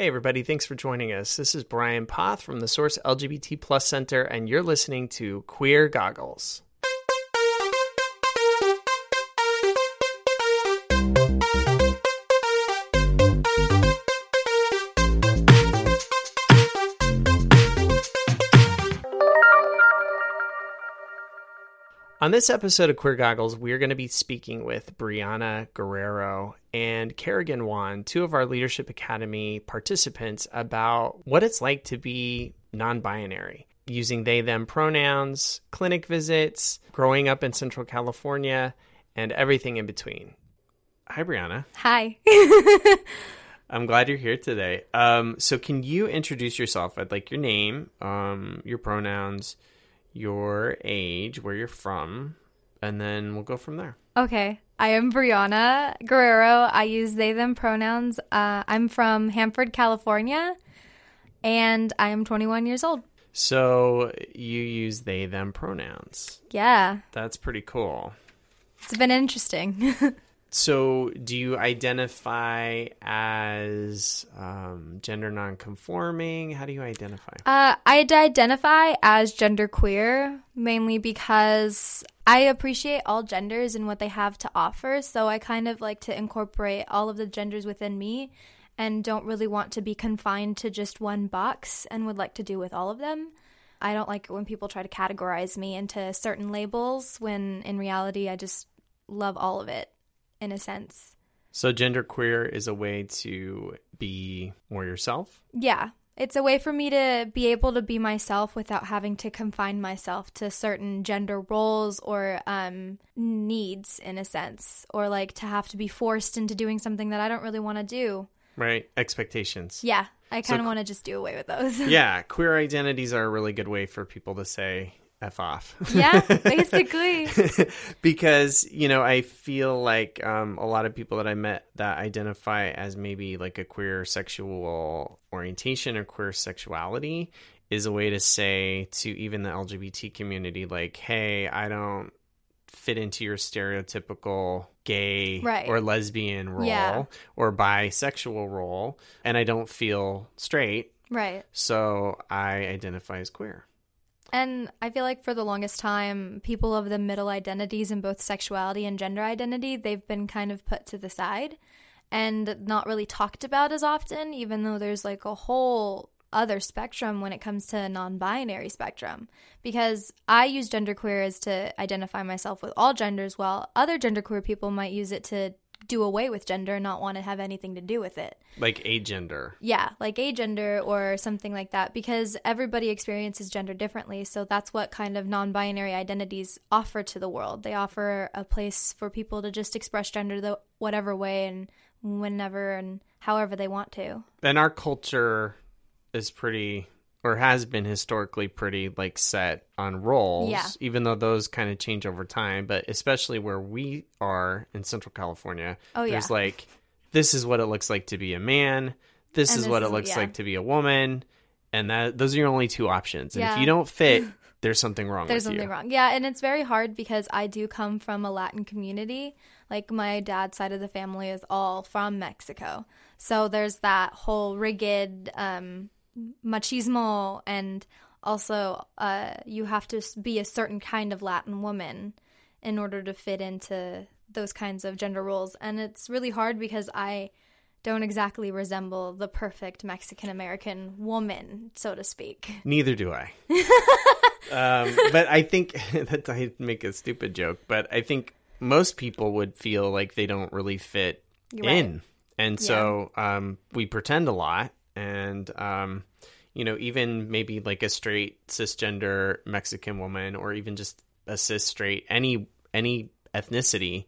Hey, everybody, thanks for joining us. This is Brian Poth from the Source LGBT Plus Center, and you're listening to Queer Goggles. On this episode of Queer Goggles, we're going to be speaking with Brianna Guerrero and Kerrigan Wan, two of our Leadership Academy participants, about what it's like to be non binary, using they them pronouns, clinic visits, growing up in Central California, and everything in between. Hi, Brianna. Hi. I'm glad you're here today. Um, so, can you introduce yourself? I'd like your name, um, your pronouns your age, where you're from, and then we'll go from there. Okay. I am Brianna Guerrero. I use they, them pronouns. Uh, I'm from Hanford, California, and I am 21 years old. So you use they, them pronouns. Yeah. That's pretty cool. It's been interesting. So, do you identify as um, gender nonconforming? How do you identify? Uh, I identify as genderqueer mainly because I appreciate all genders and what they have to offer. So, I kind of like to incorporate all of the genders within me and don't really want to be confined to just one box and would like to do with all of them. I don't like it when people try to categorize me into certain labels when in reality I just love all of it in a sense. So, genderqueer is a way to be more yourself? Yeah. It's a way for me to be able to be myself without having to confine myself to certain gender roles or um, needs, in a sense, or like to have to be forced into doing something that I don't really want to do. Right. Expectations. Yeah. I kind of So- want to just do away with those. yeah. Queer identities are a really good way for people to say F off. yeah, basically. because you know i feel like um, a lot of people that i met that identify as maybe like a queer sexual orientation or queer sexuality is a way to say to even the lgbt community like hey i don't fit into your stereotypical gay Right. or lesbian role Yeah. or bisexual role and i don't feel straight Right. so i identify as queer And I feel like for the longest time, people of the middle identities in both sexuality and gender identity, they've been kind of put to the side and not really talked about as often, even though there's like a whole other spectrum when it comes to non-binary spectrum. Because i use genderqueer as to identify myself with all genders while other genderqueer people might use it to do away with gender and not want to have anything to do with it like agender yeah, like agender or something like that, because everybody experiences gender differently. So that's what kind of non binary identities offer to the world. They offer a place for people to just express gender the whatever way and whenever and however they want to. and our culture is pretty or has been historically pretty like set on roles Yeah. even though those kind of change over time but especially where we are in central california Oh, yeah. there's like this is what it looks like to be a man this And is this what is- it looks yeah. like to be a woman and that those are your only two options and if you don't fit there's something wrong There's something you wrong. Yeah, and it's very hard because I do come from a Latin community. Like my dad's side of the family is all from Mexico. So there's that whole rigid um, machismo and also uh, you have to be a certain kind of Latin woman in order to fit into those kinds of gender roles. And it's really hard because I don't exactly resemble the perfect Mexican American woman, so to speak. Neither do I. um, but I think that I make a stupid joke, but I think most people would feel like they don't really fit right. in, and so um, we pretend a lot, and um, you know, even maybe like a straight cisgender Mexican woman, or even just a cis straight any any ethnicity.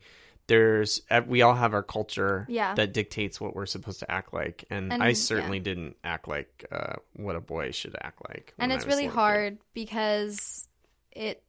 There's we all have our culture Yeah. that dictates what we're supposed to act like, and, And, I yeah. certainly didn't act like uh, what a boy should act like. and it's I was a really little kid. hard because it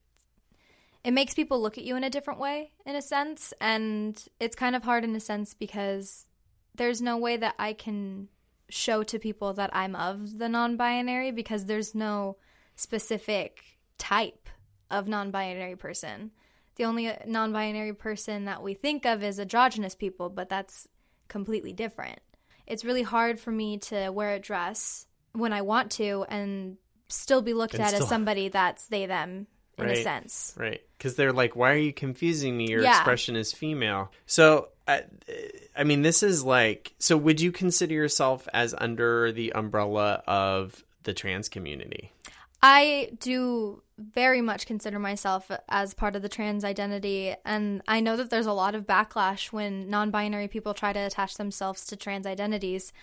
it makes people look at you in a different way in a sense and it's kind of hard in a sense because there's no way that I can show to people that I'm of the non-binary because there's no specific type of non-binary person. The only uh, non-binary person that we think of is androgynous people, but that's completely different. it's really hard for me to wear a dress when I want to and still be looked And at still- as somebody that's they them in a sense. Right. Because they're like, why are you confusing me? Your Yeah. expression is female. So, I, I mean, this is like, so would you consider yourself as under the umbrella of the trans community? I do very much consider myself as part of the trans identity, and I know that there's a lot of backlash when non binary people try to attach themselves to trans identities.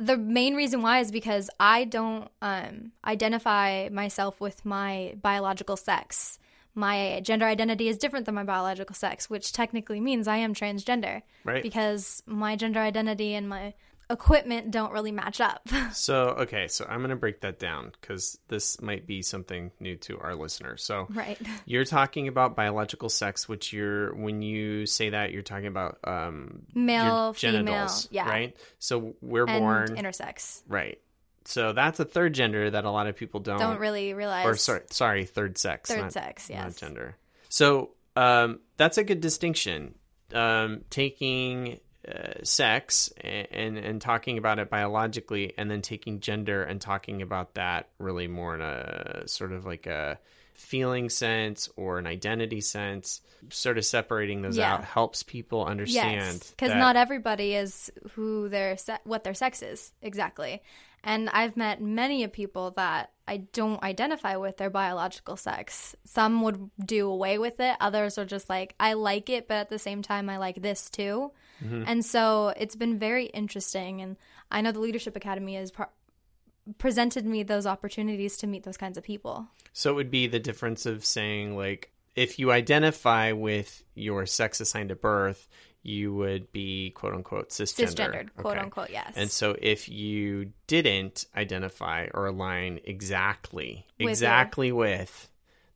The main reason why is because I don't um, identify myself with my biological sex. My gender identity is different than my biological sex, which technically means I am transgender Right. because my gender identity and my equipment don't really match up. So, okay, so I'm going to break that down because this might be something new to our listeners. So, right. you're talking about biological sex, which you're, when you say that, you're talking about um, Male, female, genitals, yeah. right? So, we're And born, intersex. right. So, that's a third gender that a lot of people don't, don't really realize or sorry, sorry, third sex, third not, sex not yes gender. So um, that's a good distinction. Um, taking uh, sex and, and and talking about it biologically, and then taking gender and talking about that really more in a sort of like a feeling sense or an identity sense. Sort of separating those Yeah. out helps people understand. because that- not everybody is who their se- what their sex is exactly and i've met many of people that i don't identify with their biological sex. Some would do away with it. Others are just like i like it but at the same time i like this too. Mm-hmm. and so it's been very interesting and i know the leadership academy has presented me those opportunities to meet those kinds of people. So it would be the difference of saying like if you identify with your sex assigned at birth, you would be quote unquote cisgender. cisgendered quote Okay. unquote yes And so if you didn't identify or align exactly With your- exactly with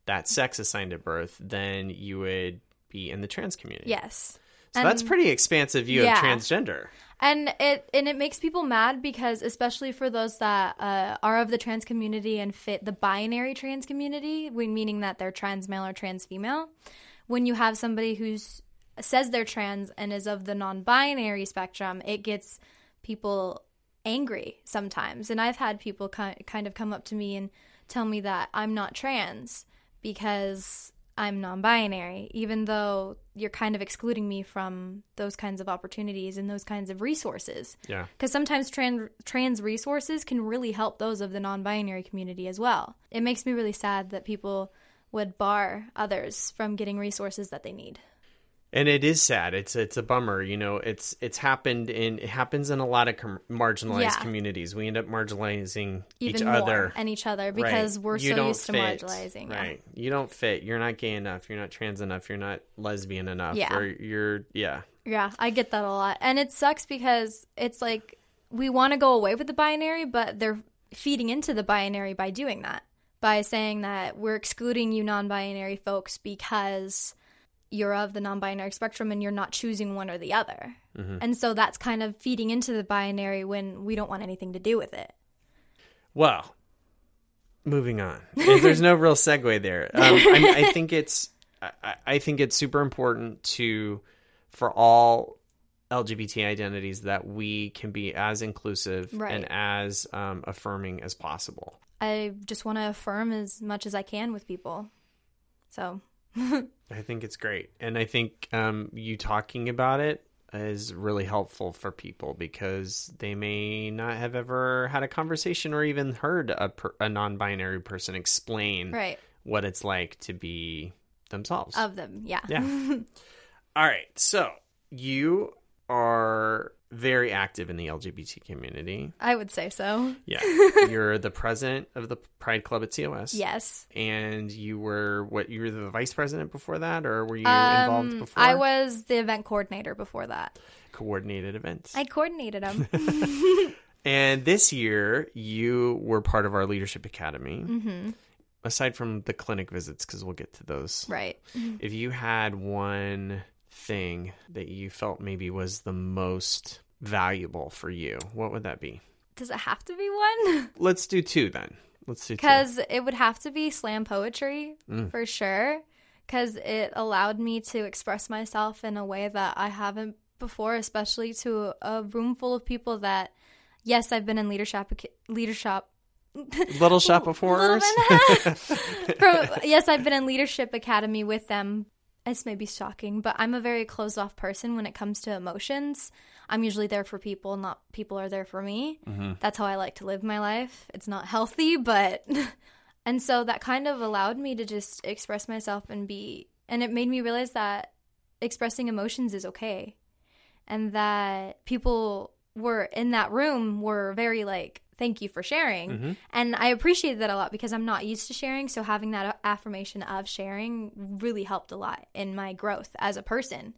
that sex assigned at birth, then you would be in the trans community. yes So that's pretty expansive view Yeah. of transgender. and it and it makes people mad because especially for those that uh, are of the trans community and fit the binary trans community meaning that they're trans male or trans female when you have somebody who's says they're trans and is of the non-binary spectrum it gets people angry sometimes and i've had people kind of come up to me and tell me that i'm not trans because I'm non binary, even though you're kind of excluding me from those kinds of opportunities and those kinds of resources. Yeah. Because sometimes trans, trans resources can really help those of the non binary community as well. It makes me really sad that people would bar others from getting resources that they need. And it is sad. It's it's a bummer. You know, it's it's happened in it happens in a lot of com- marginalized Yeah. communities. We end up marginalizing Even each more other and each other Right. because we're You so used to fit. marginalizing. yeah. Right. You don't fit. You're not gay enough. You're not trans enough. You're not lesbian enough. Yeah. Or you're yeah. Yeah, I get that a lot. And it sucks because it's like we want to go away with the binary, but they're feeding into the binary by doing that. By saying that we're excluding you non binary folks because you're of the non binary spectrum and you're not choosing one or the other. And so that's kind of feeding into the binary when we don't want anything to do with it. Well, moving on. There's no real segue there. Um, I, I think it's I, I think it's super important to for all LGBT identities that we can be as inclusive Right. and as um, affirming as possible. I just want to affirm as much as I can with people. So, I think it's great, and I think um, you talking about it is really helpful for people because they may not have ever had a conversation or even heard a, per- a non-binary person explain right. what it's like to be themselves. Of them. Yeah. Yeah. All right, so you are very active in the LGBT community. I would say so. Yeah, you're the president of the Pride Club at COS. Yes. and you were what? You were the vice president before that, or were you Um, involved before? I was the event coordinator before that. coordinated events. I coordinated them. And this year, you were part of our leadership academy. hmm Aside from the clinic visits, because we'll get to those. Right. If you had one thing that you felt maybe was the most valuable for you, what would that be? Does it have to be one? Let's do two then. Let's do two. Because it would have to be slam poetry Mm. for sure. Because it allowed me to express myself in a way that I haven't before, especially to a room full of people that, yes, I've been in leadership leadership Little Shop of Horrors. Yes, I've been in leadership academy with them. This may be shocking, but I'm a very closed off person when it comes to emotions. I'm usually there for people, not people are there for me. Mm-hmm. That's how I like to live my life. It's not healthy, but. and so that kind of allowed me to just express myself and be. And it made me realize that expressing emotions is okay. And that people were in that room were very like, thank you for sharing. And I appreciated that a lot because I'm not used to sharing. So having that affirmation of sharing really helped a lot in my growth as a person.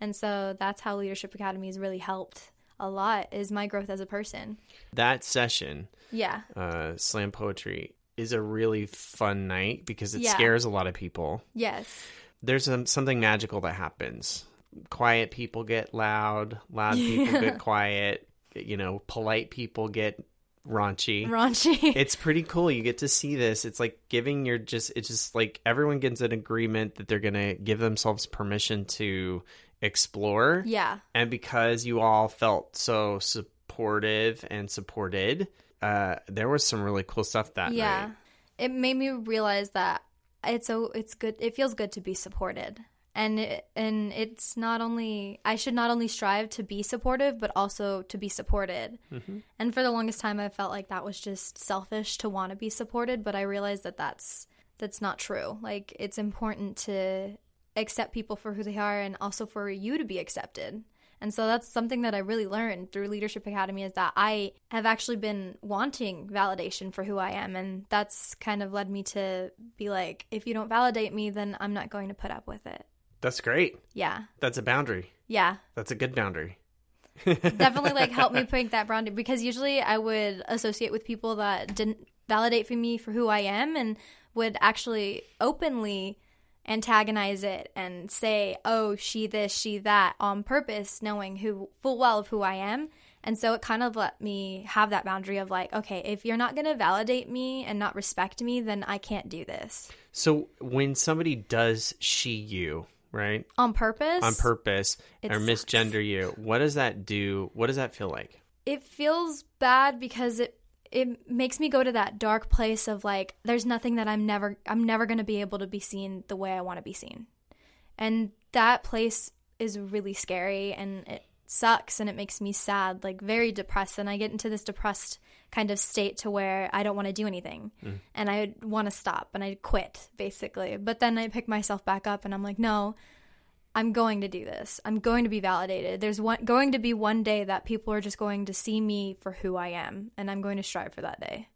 And so that's how Leadership Academy has really helped a lot is my growth as a person. that session, Yeah. uh, slam poetry, is a really fun night because it Yeah. scares a lot of people. Yes. There's some, something magical that happens. Quiet people get loud, loud people get quiet, you know, polite people get raunchy. Raunchy. it's pretty cool. You get to see this. It's like giving your just it's just like everyone gets an agreement that they're going to give themselves permission to explore. yeah. And because you all felt so supportive and supported, uh there was some really cool stuff that yeah. night. It made me realize that it's so it's good it feels good to be supported. And it, and it's not only I should not only strive to be supportive but also to be supported. Mm-hmm. And for the longest time I felt like that was just selfish to want to be supported, but I realized that that's that's not true. Like it's important to accept people for who they are and also for you to be accepted. And so that's something that I really learned through Leadership Academy is that I have actually been wanting validation for who I am. And that's kind of led me to be like, if you don't validate me, then I'm not going to put up with it. That's great. Yeah. That's a boundary. Yeah. That's a good boundary. Definitely like helped me break that boundary because usually I would associate with people that didn't validate for me for who I am and would actually openly antagonize it and say, "Oh, she this, she that" on purpose, knowing who full well of who I am. And so it kind of let me have that boundary of like, okay, if you're not going to validate me and not respect me, then I can't do this. So when somebody does she you, right? On purpose? On purpose It or sucks. misgender you, what does that do? What does that feel like? it feels bad because it it makes me go to that dark place of like there's nothing that I'm never I'm never going to be able to be seen the way I want to be seen. And that place is really scary and it sucks and it makes me sad, like very depressed and I get into this depressed kind of state to where I don't want to do anything mm. and I want to stop and I quit basically. But then I pick myself back up and I'm like, "No, I'm going to do this. I'm going to be validated. There's one going to be one day that people are just going to see me for who I am, and I'm going to strive for that day.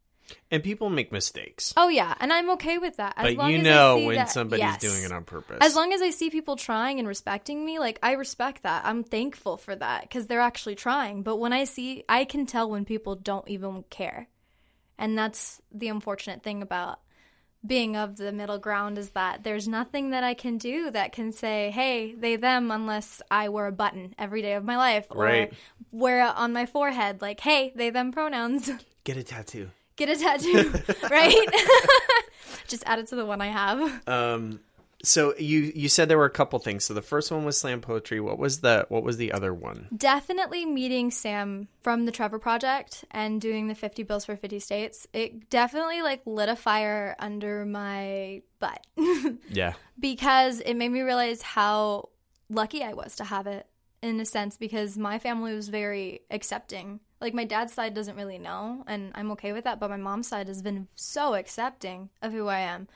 And people make mistakes. Oh yeah, and I'm okay with that. As but long you as I know see when that- somebody's yes. doing it on purpose. As long as I see people trying and respecting me, like I respect that. I'm thankful for that because they're actually trying. But when I see, I can tell when people don't even care, and that's the unfortunate thing about being of the middle ground is that there's nothing that I can do that can say, hey, they, them, unless I wear a button every day of my life or Right. wear it on my forehead, like, hey, they, them pronouns. Get a tattoo. Get a tattoo, right? Just add it to the one I have. Um so you you said there were a couple things. So the first one was slam poetry. What was the what was the other one? Definitely meeting Sam from the Trevor Project and doing the 50 bills for 50 states. It definitely like lit a fire under my butt. Yeah. because it made me realize how lucky I was to have it in a sense because my family was very accepting. Like my dad's side doesn't really know and I'm okay with that, but my mom's side has been so accepting of who I am.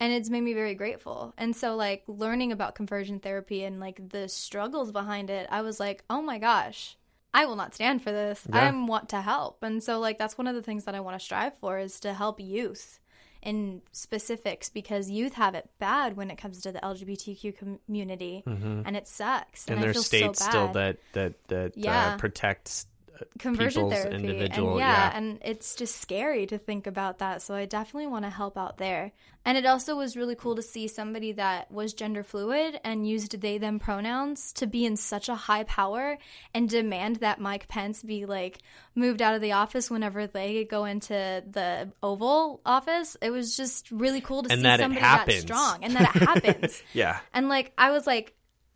And it's made me very grateful. And so like learning about conversion therapy and like the struggles behind it, I was like, "Oh my gosh, I will not stand for this. Yeah. I want to help." And so like that's one of the things that I want to strive for is to help youth in specifics because youth have it bad when it comes to the LGBTQ community, and it sucks. And, I there's states so still that that that Yeah. uh, protects uh, conversion therapy, individual and yeah. yeah, and it's just scary to think about that. So I definitely want to help out there. And it also was really cool to see somebody that was gender fluid and used they them pronouns to be in such a high power and demand that Mike Pence be like moved out of the office whenever they go into the Oval office. It was just really cool to And see that somebody that strong and that it happens. yeah. And like I was like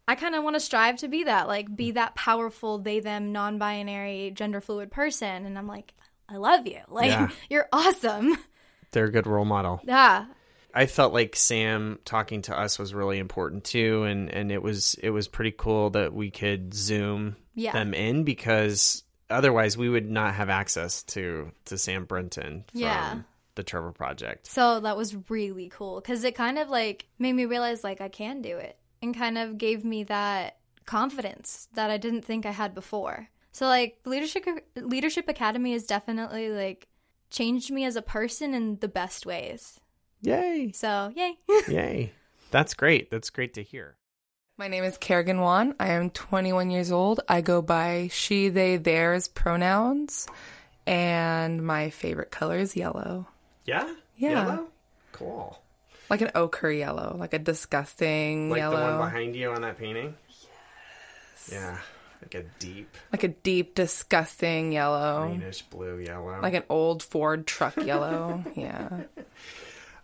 I kind of want to strive to be that, like be mm. that powerful they them non-binary gender fluid person and I'm like I love you. Like Yeah. you're awesome. They're a good role model. Yeah. I felt like Sam talking to us was really important too, and and it was it was pretty cool that we could zoom Yeah. them in because otherwise we would not have access to to Sam Brinton from Yeah. the Trevor Project. So that was really cool because it kind of like made me realize like I can do it and kind of gave me that confidence that I didn't think I had before. So like leadership leadership academy has definitely like changed me as a person in the best ways. Yay! So yay. Yay! That's great. That's great to hear. My name is Kerrigan Wan. I am 21 years old. I go by she, they, theirs pronouns, and my favorite color is yellow. Yeah. Yeah. Yellow? Cool. Like an ochre yellow, like a disgusting Like yellow. the one behind you on that painting. Yes. Yeah. Like a deep like a deep, disgusting yellow. greenish blue yellow. Like an old Ford truck yellow. yeah.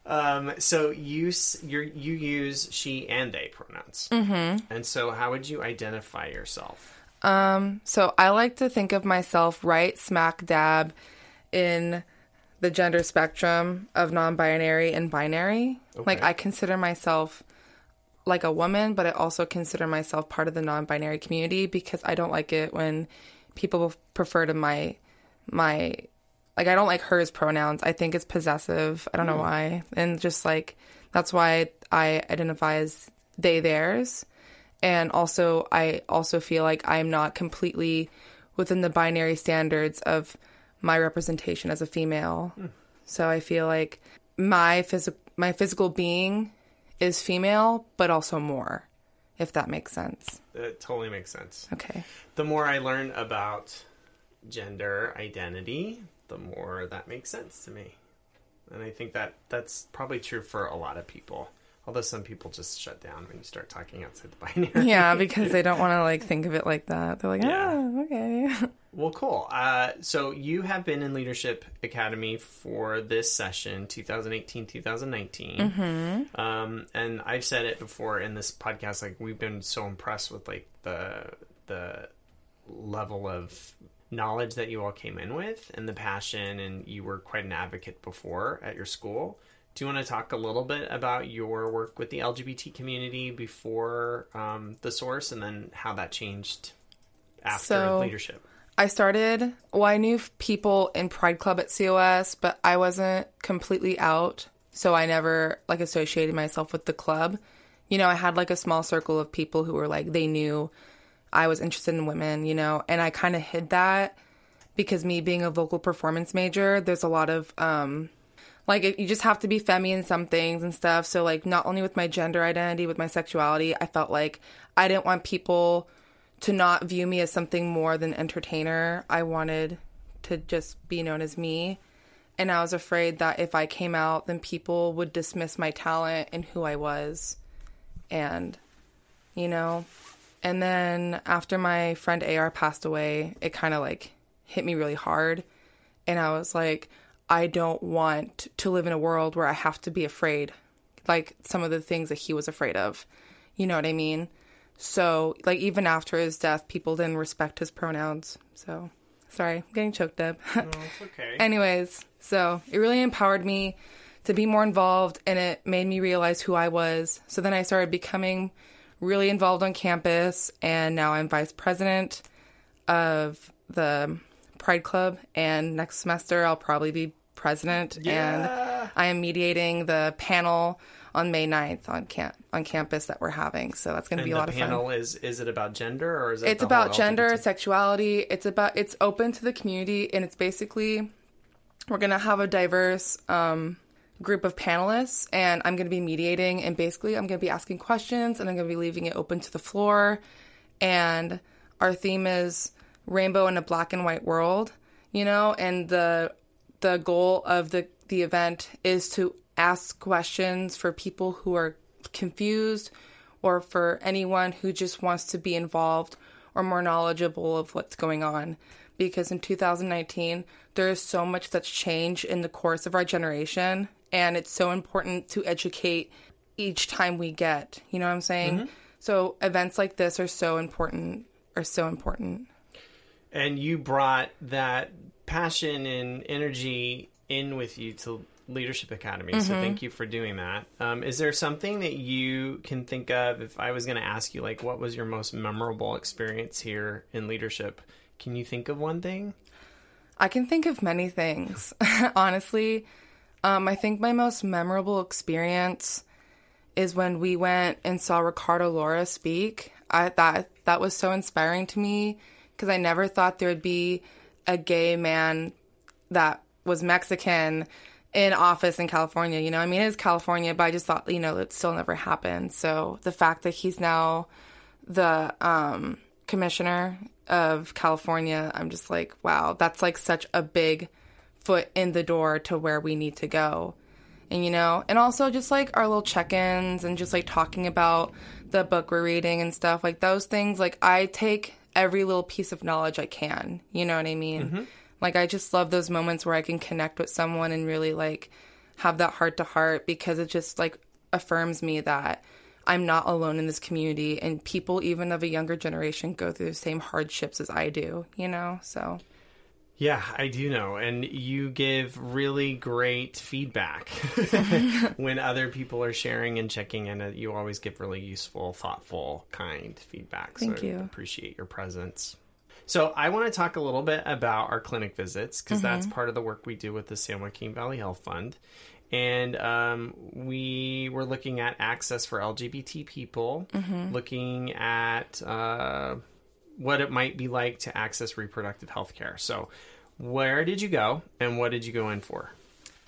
Um, so you s- you're, you use she and they pronouns, mm-hmm. and so how would you identify yourself? Um, so I like to think of myself right smack dab in the gender spectrum of non-binary and binary. Like I consider myself like a woman, but I also consider myself part of the non-binary community because I don't like it when people prefer to my my like I don't like hers pronouns. I think it's possessive. I don't know hmm. why. And just like that's why I identify as they theirs. And also I also feel like I'm not completely within the binary standards of my representation as a female. Hmm. So I feel like my physical my physical being is female, but also more, if that makes sense. It totally makes sense. Okay. The more I learn about gender identity, the more that makes sense to me, and I think that that's probably true for a lot of people. Although some people just shut down when you start talking outside the binary. Yeah, because they don't want to like think of it like that. They're like, Yeah. oh, okay. Well, cool. Uh, so you have been in Leadership Academy for this session, 2018, 2019. Um, and I've said it before in this podcast, like we've been so impressed with like the, the level of knowledge that you all came in with and the passion and you were quite an advocate before at your school. Do you want to talk a little bit about your work with the LGBT community before um, the source and then how that changed after So- leadership? I started, well, I knew people in Pride Club at COS, but I wasn't completely out. So I never like associated myself with the club. You know, I had like a small circle of people who were like, they knew I was interested in women, you know, and I kind of hid that because me being a vocal performance major, there's a lot of, um, like you just have to be femmy in some things and stuff. So like not only with my gender identity, with my sexuality, I felt like I didn't want people to not view me as something more than entertainer. I wanted to just be known as me. And I was afraid that if I came out, then people would dismiss my talent and who I was. And, you know, and then after my friend AR passed away, it kind of like hit me really hard. And I was like, I don't want to live in a world where I have to be afraid, like some of the things that he was afraid of. You know what I mean? So, like, even after his death, people didn't respect his pronouns. So, sorry, I'm getting choked up. Oh, it's okay. Anyways, so it really empowered me to be more involved and it made me realize who I was. So then I started becoming really involved on campus and now I'm vice president of the Pride Club and next semester I'll probably be president Yeah. and I am mediating the panel on May 9th on camp on campus that we're having. So that's going to be a lot of fun The panel is is it about gender or is it about it's about gender LGBT? sexuality it's about it's open to the community and it's basically we're gonna have a diverse um, group of panelists and i'm gonna be mediating and basically i'm gonna be asking questions and i'm gonna be leaving it open to the floor and our theme is rainbow in a black and white world you know and the the goal of the the event is to ask questions for people who are confused or for anyone who just wants to be involved or more knowledgeable of what's going on because in 2019 there is so much that's changed in the course of our generation and it's so important to educate each time we get you know what i'm saying mm-hmm. So events like this are so important. Are so important. And you brought that passion and energy in with you to Leadership Academy. So thank you for doing that. Um, is there something that you can think of if I was going to ask you, like, what was your most memorable experience here in leadership? Can you think of one thing? I can think of many things, honestly. Um, I think my most memorable experience is when we went and saw Ricardo Lara speak. I that that was so inspiring to me because I never thought there would be a gay man that was Mexican in office in California. You know, I mean, it is California, but I just thought, you know, it still never happened. So the fact that he's now the um, commissioner of California, I'm just like, wow, that's like such a big foot in the door to where we need to go. And you know, and also just like our little check ins and just like talking about the book we're reading and stuff, like those things, like I take every little piece of knowledge I can. You know what I mean? Like I just love those moments where I can connect with someone and really like have that heart to heart because it just like affirms me that I'm not alone in this community and people even of a younger generation go through the same hardships as I do, you know? So Yeah, I do know. And you give really great feedback when other people are sharing and checking in. You always give really useful, thoughtful, kind feedback. Thank so I you. appreciate your presence. So, I want to talk a little bit about our clinic visits because that's part of the work we do with the San Joaquin Valley Health Fund. And um, we were looking at access for LGBT people, looking at uh, what it might be like to access reproductive health care. So, where did you go and what did you go in for?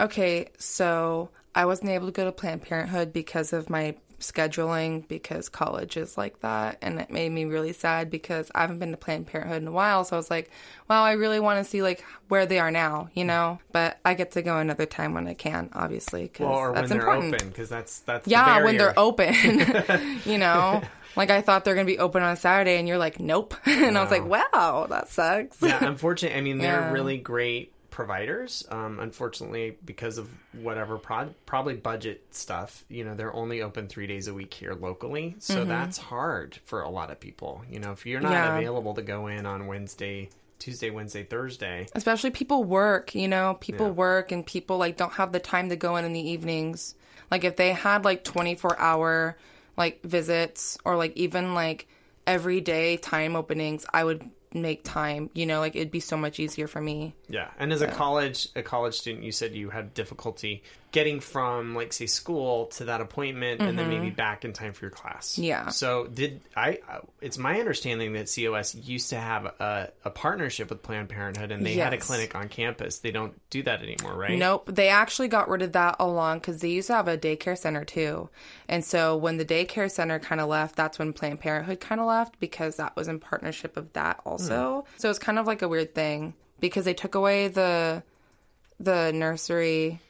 Okay, so I wasn't able to go to Planned Parenthood because of my scheduling because college is like that and it made me really sad because I haven't been to Planned Parenthood in a while so I was like wow I really want to see like where they are now you know? But I get to go another time when I can obviously because Well, that's when they're important. open, because that's that's the yeah when they're open you know? Like I thought they're gonna be open on a Saturday and you're like nope. And I was like wow that sucks. Yeah, unfortunately, I mean they're Yeah. really great providers. Um, unfortunately, because of whatever prod, probably budget stuff, you know, they're only open three days a week here locally, so that's hard for a lot of people. You know, if you're not Mm-hmm. Yeah. available to go in on Wednesday, Tuesday, Wednesday, Thursday, especially people work you know people Yeah. work and people like don't have the time to go in in the evenings like if they had like 24 hour like visits or like even like everyday time openings i would make time you know like it'd be so much easier for me Yeah, and as a college a college student, you said you had difficulty getting from like say school to that appointment, and then maybe back in time for your class. Mm-hmm. Yeah. So did I? It's my understanding that COS used to have a, a partnership with Planned Parenthood, and they had a clinic on campus. They don't do that anymore, right? Nope, they actually got rid of that along because they used to have a daycare center too. And so when the daycare center kind of left, that's when Planned Parenthood kind of left because that was in partnership of that also. So it's kind of like a weird thing because they took away the the nursery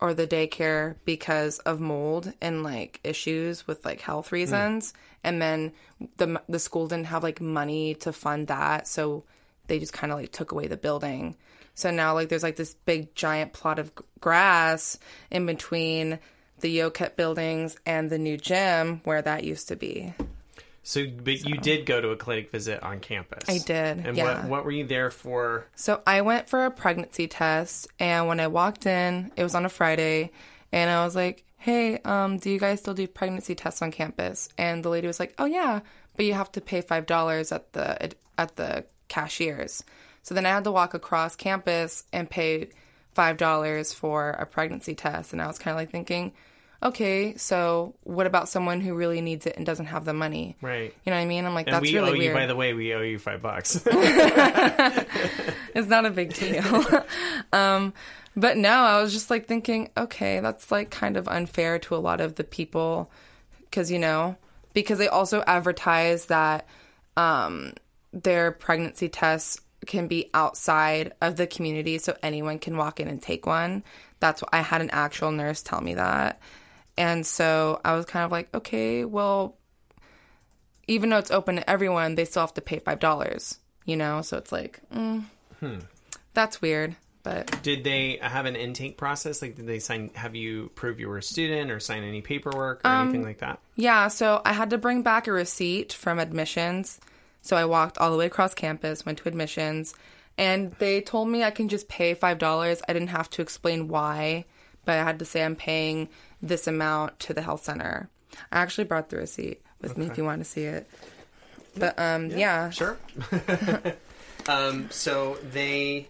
or the daycare because of mold and like issues with like health hmm. reasons. And then the the school didn't have like money to fund that. So they just kind of like took away the building. So now like there's like this big giant plot of grass in between the Yoket buildings and the new gym where that used to be So, but you did go to a clinic visit on campus. I did, And yeah. what what were you there for? So I went for a pregnancy test, and when I walked in, it was on a Friday, and I was like, "Hey, um, do you guys still do pregnancy tests on campus?" And the lady was like, "Oh yeah, but you have to pay five dollars at the at the cashiers." So then I had to walk across campus and pay five dollars for a pregnancy test, and I was kind of like thinking. Okay, so what about someone who really needs it and doesn't have the money? Right. You know what I mean? I'm like, And that's we really owe weird. you, by the way, we owe you five bucks. It's not a big deal. um, but no, I was just like thinking, okay, that's like kind of unfair to a lot of the people because, you know, because they also advertise that um, their pregnancy tests can be outside of the community so anyone can walk in and take one. That's what I had an actual nurse tell me that. And so I was kind of like, okay, well, even though it's open to everyone, they still have to pay five dollars. You know, so it's like, mm, that's weird. But Did they have an intake process? Like, did they sign? Have you prove you were a student or sign any paperwork or anything like that? yeah, so I had to bring back a receipt from admissions. So I walked all the way across campus, went to admissions, and they told me I can just pay $5. I didn't have to explain why, but I had to say I'm paying this amount to the health center. I actually brought the receipt with me if you want to see it. But um yeah. Sure. um, so they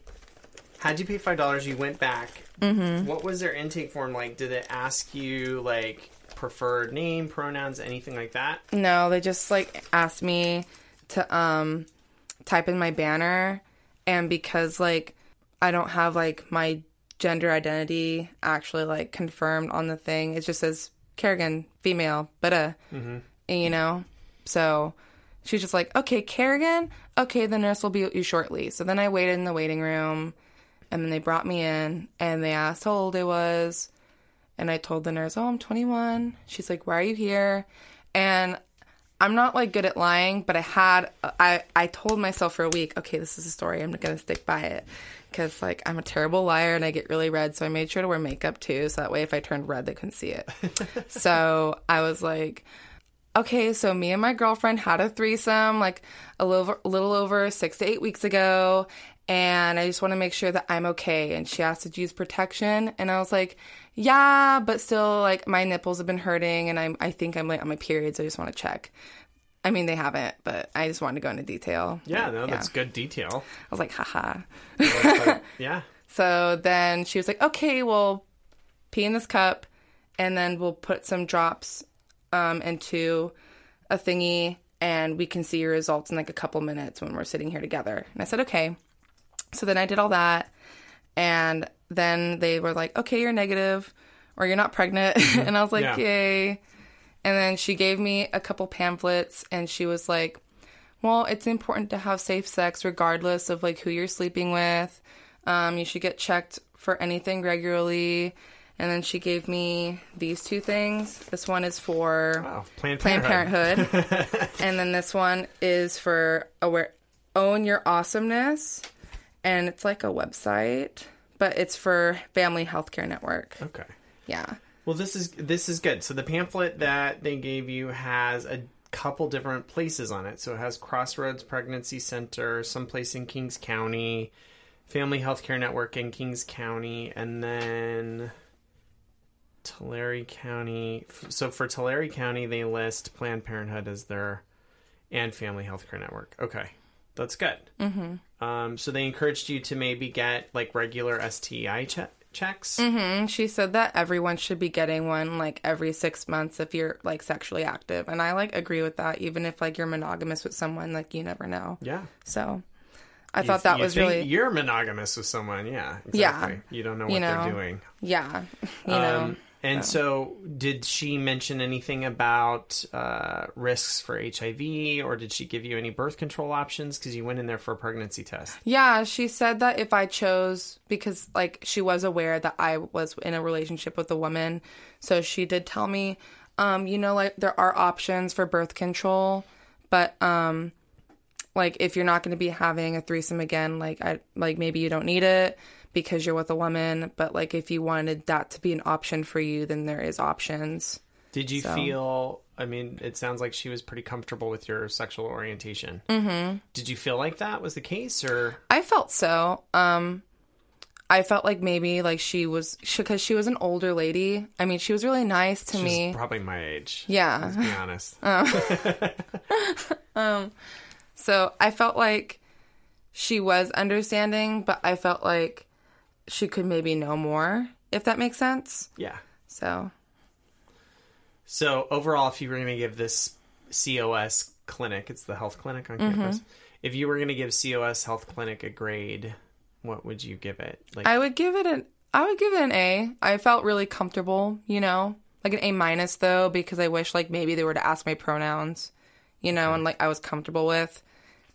had you pay five dollars. You went back. Mm-hmm. What was their intake form like? Did it ask you like preferred name, pronouns, anything like that? No, they just like asked me to um type in my banner and because like I don't have like my gender identity actually like confirmed on the thing, it just says Kerrigan, female, but uh you know. So she's just like, Okay, Kerrigan, okay, the nurse will be with you shortly. So then I waited in the waiting room and then they brought me in and they asked how old I was. And I told the nurse, Oh, I'm 21. She's like, Why are you here? And I'm not like good at lying, but I had, I, I told myself for a week, okay, this is a story. I'm going to stick by it. Cause like I'm a terrible liar and I get really red. So I made sure to wear makeup too. So that way if I turned red, they couldn't see it. so I was like, okay, so me and my girlfriend had a threesome like a little, a little over six to eight weeks ago. And I just want to make sure that I'm okay. And she asked to use protection. And I was like, yeah, but still, like, my nipples have been hurting. And I'm, I think I'm late on my periods. I just want to check. I mean, they haven't, but I just wanted to go into detail. Yeah, no, that's good detail. I was like, haha. But, yeah. So then she was like, okay, we'll pee in this cup, and then we'll put some drops um, into a thingy, and we can see your results in like a couple minutes when we're sitting here together. And I said, okay. So then I did all that, and then they were like, okay, you're negative, or you're not pregnant. and I was like, Yeah. yay. And then she gave me a couple pamphlets, and she was like, well, it's important to have safe sex regardless of like who you're sleeping with. Um, you should get checked for anything regularly. And then she gave me these two things. This one is for Wow. Planned Planned Parenthood. Parenthood, and then this one is for aware own your awesomeness, and it's like a website, but it's for Family Healthcare Network. Okay. Yeah. Well, this is this is good. So the pamphlet that they gave you has a couple different places on it. So it has Crossroads Pregnancy Center, someplace in Kings County, Family Healthcare Network in Kings County, and then Tulare County. So for Tulare County, they list Planned Parenthood as their and Family Healthcare Network. Okay, that's good. Mm-hmm. Um, so they encouraged you to maybe get like regular STI che- checks. And she said that everyone should be getting one like every six months if you're like sexually active, and I like agree with that. Even if like you're monogamous with someone, like you never know. Yeah. So I You- thought that was really you're monogamous with someone yeah exactly. Yeah. you don't know what You know, they're doing yeah, you um, know. Um, and so did she mention anything about uh, risks for hiv or did she give you any birth control options? Because you went in there for a pregnancy test. Yeah, she said that if I chose, because like she was aware that I was in a relationship with a woman, so she did tell me, um, you know, like there are options for birth control, but um, like if you're not going to be having a threesome again, like I like maybe you don't need it because you're with a woman, but like if you wanted that to be an option for you, then there is options. did you So- feel i mean it sounds like she was pretty comfortable with your sexual orientation mm-hmm. did you feel like that was the case or I felt so. Um, I felt like maybe like she was because she was an older lady. I mean, she was really nice to she's me. probably my age Yeah. let's be honest Um So I felt like she was understanding, but I felt like she could maybe know more, if that makes sense. yeah So So overall, if you were going to give this COS clinic, it's the health clinic on mm-hmm. campus. If you were going to give COS Health Clinic a grade, what would you give it? Like, I would give it an I would give it an A. I felt really comfortable, you know, like an A minus though, because I wish like maybe they were to ask my pronouns, you know, and mm-hmm. like I was comfortable with,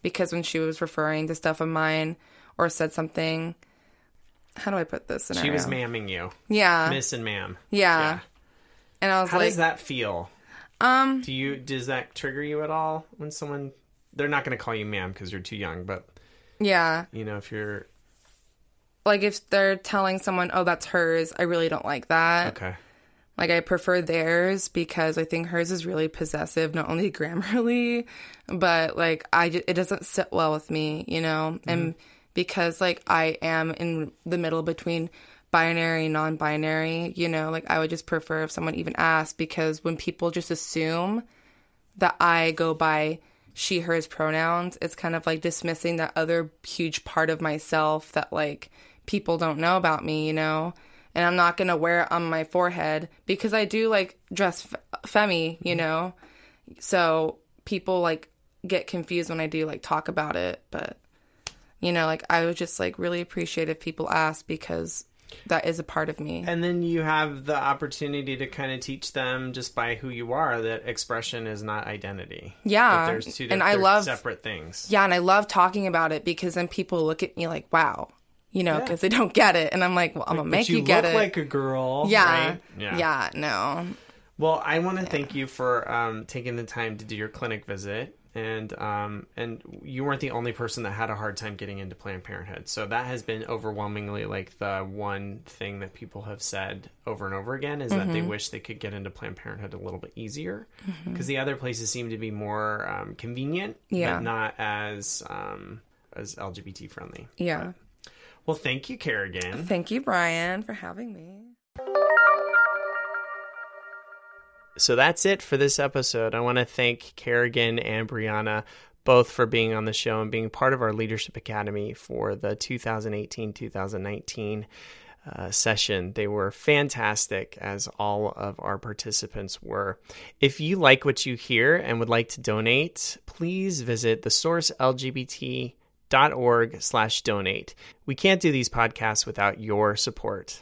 because when she was referring to stuff of mine or said something, how do I put this? she was mamming you, Yeah, Miss and Ma'am. yeah. Yeah. And I was How like, does that feel? um, Do you does that trigger you at all when someone? They're not going to call you ma'am because you're too young, but yeah. you know if you're like if they're telling someone, "Oh, that's hers," I really don't like that. Okay. Like I prefer theirs because I think hers is really possessive, not only grammarly, but like I it doesn't sit well with me, you know. And because like I am in the middle between binary, non-binary, you know, like I would just prefer if someone even asked because when people just assume that I go by she hers pronouns, it's kind of like dismissing that other huge part of myself that like people don't know about me, you know. And I'm not gonna wear it on my forehead because I do like dress f- femi, you mm-hmm. know. So people like get confused when I do like talk about it, but you know, like I would just like really appreciate if people ask because that is a part of me. And then you have the opportunity to kind of teach them just by who you are that expression is not identity. Yeah, That there's two and I love- separate things. Yeah, and I love talking about it because then people look at me like, "Wow," you know, Yeah. because they don't get it, and I'm like, "Well, I'm gonna But make you, get it. you, get look it." like a girl. yeah, right? yeah, no, Well, I want to thank you for um, taking the time to do your clinic visit, and um, and you weren't the only person that had a hard time getting into Planned Parenthood. So that has been overwhelmingly like the one thing that people have said over and over again is that they Mm-hmm. wish they could get into Planned Parenthood a little bit easier because the other places seem to be more um, convenient, Yeah. but not as um, as LGBT friendly. yeah. Well, thank you, Kerrigan. Thank you, Brian, for having me. So that's it for this episode. I want to thank Kerrigan and Brianna both for being on the show and being part of our Leadership Academy for the 2018 2019 uh, session. They were fantastic, as all of our participants were. If you like what you hear and would like to donate, please visit thesourcelgbt.org slash donate. We can't do these podcasts without your support.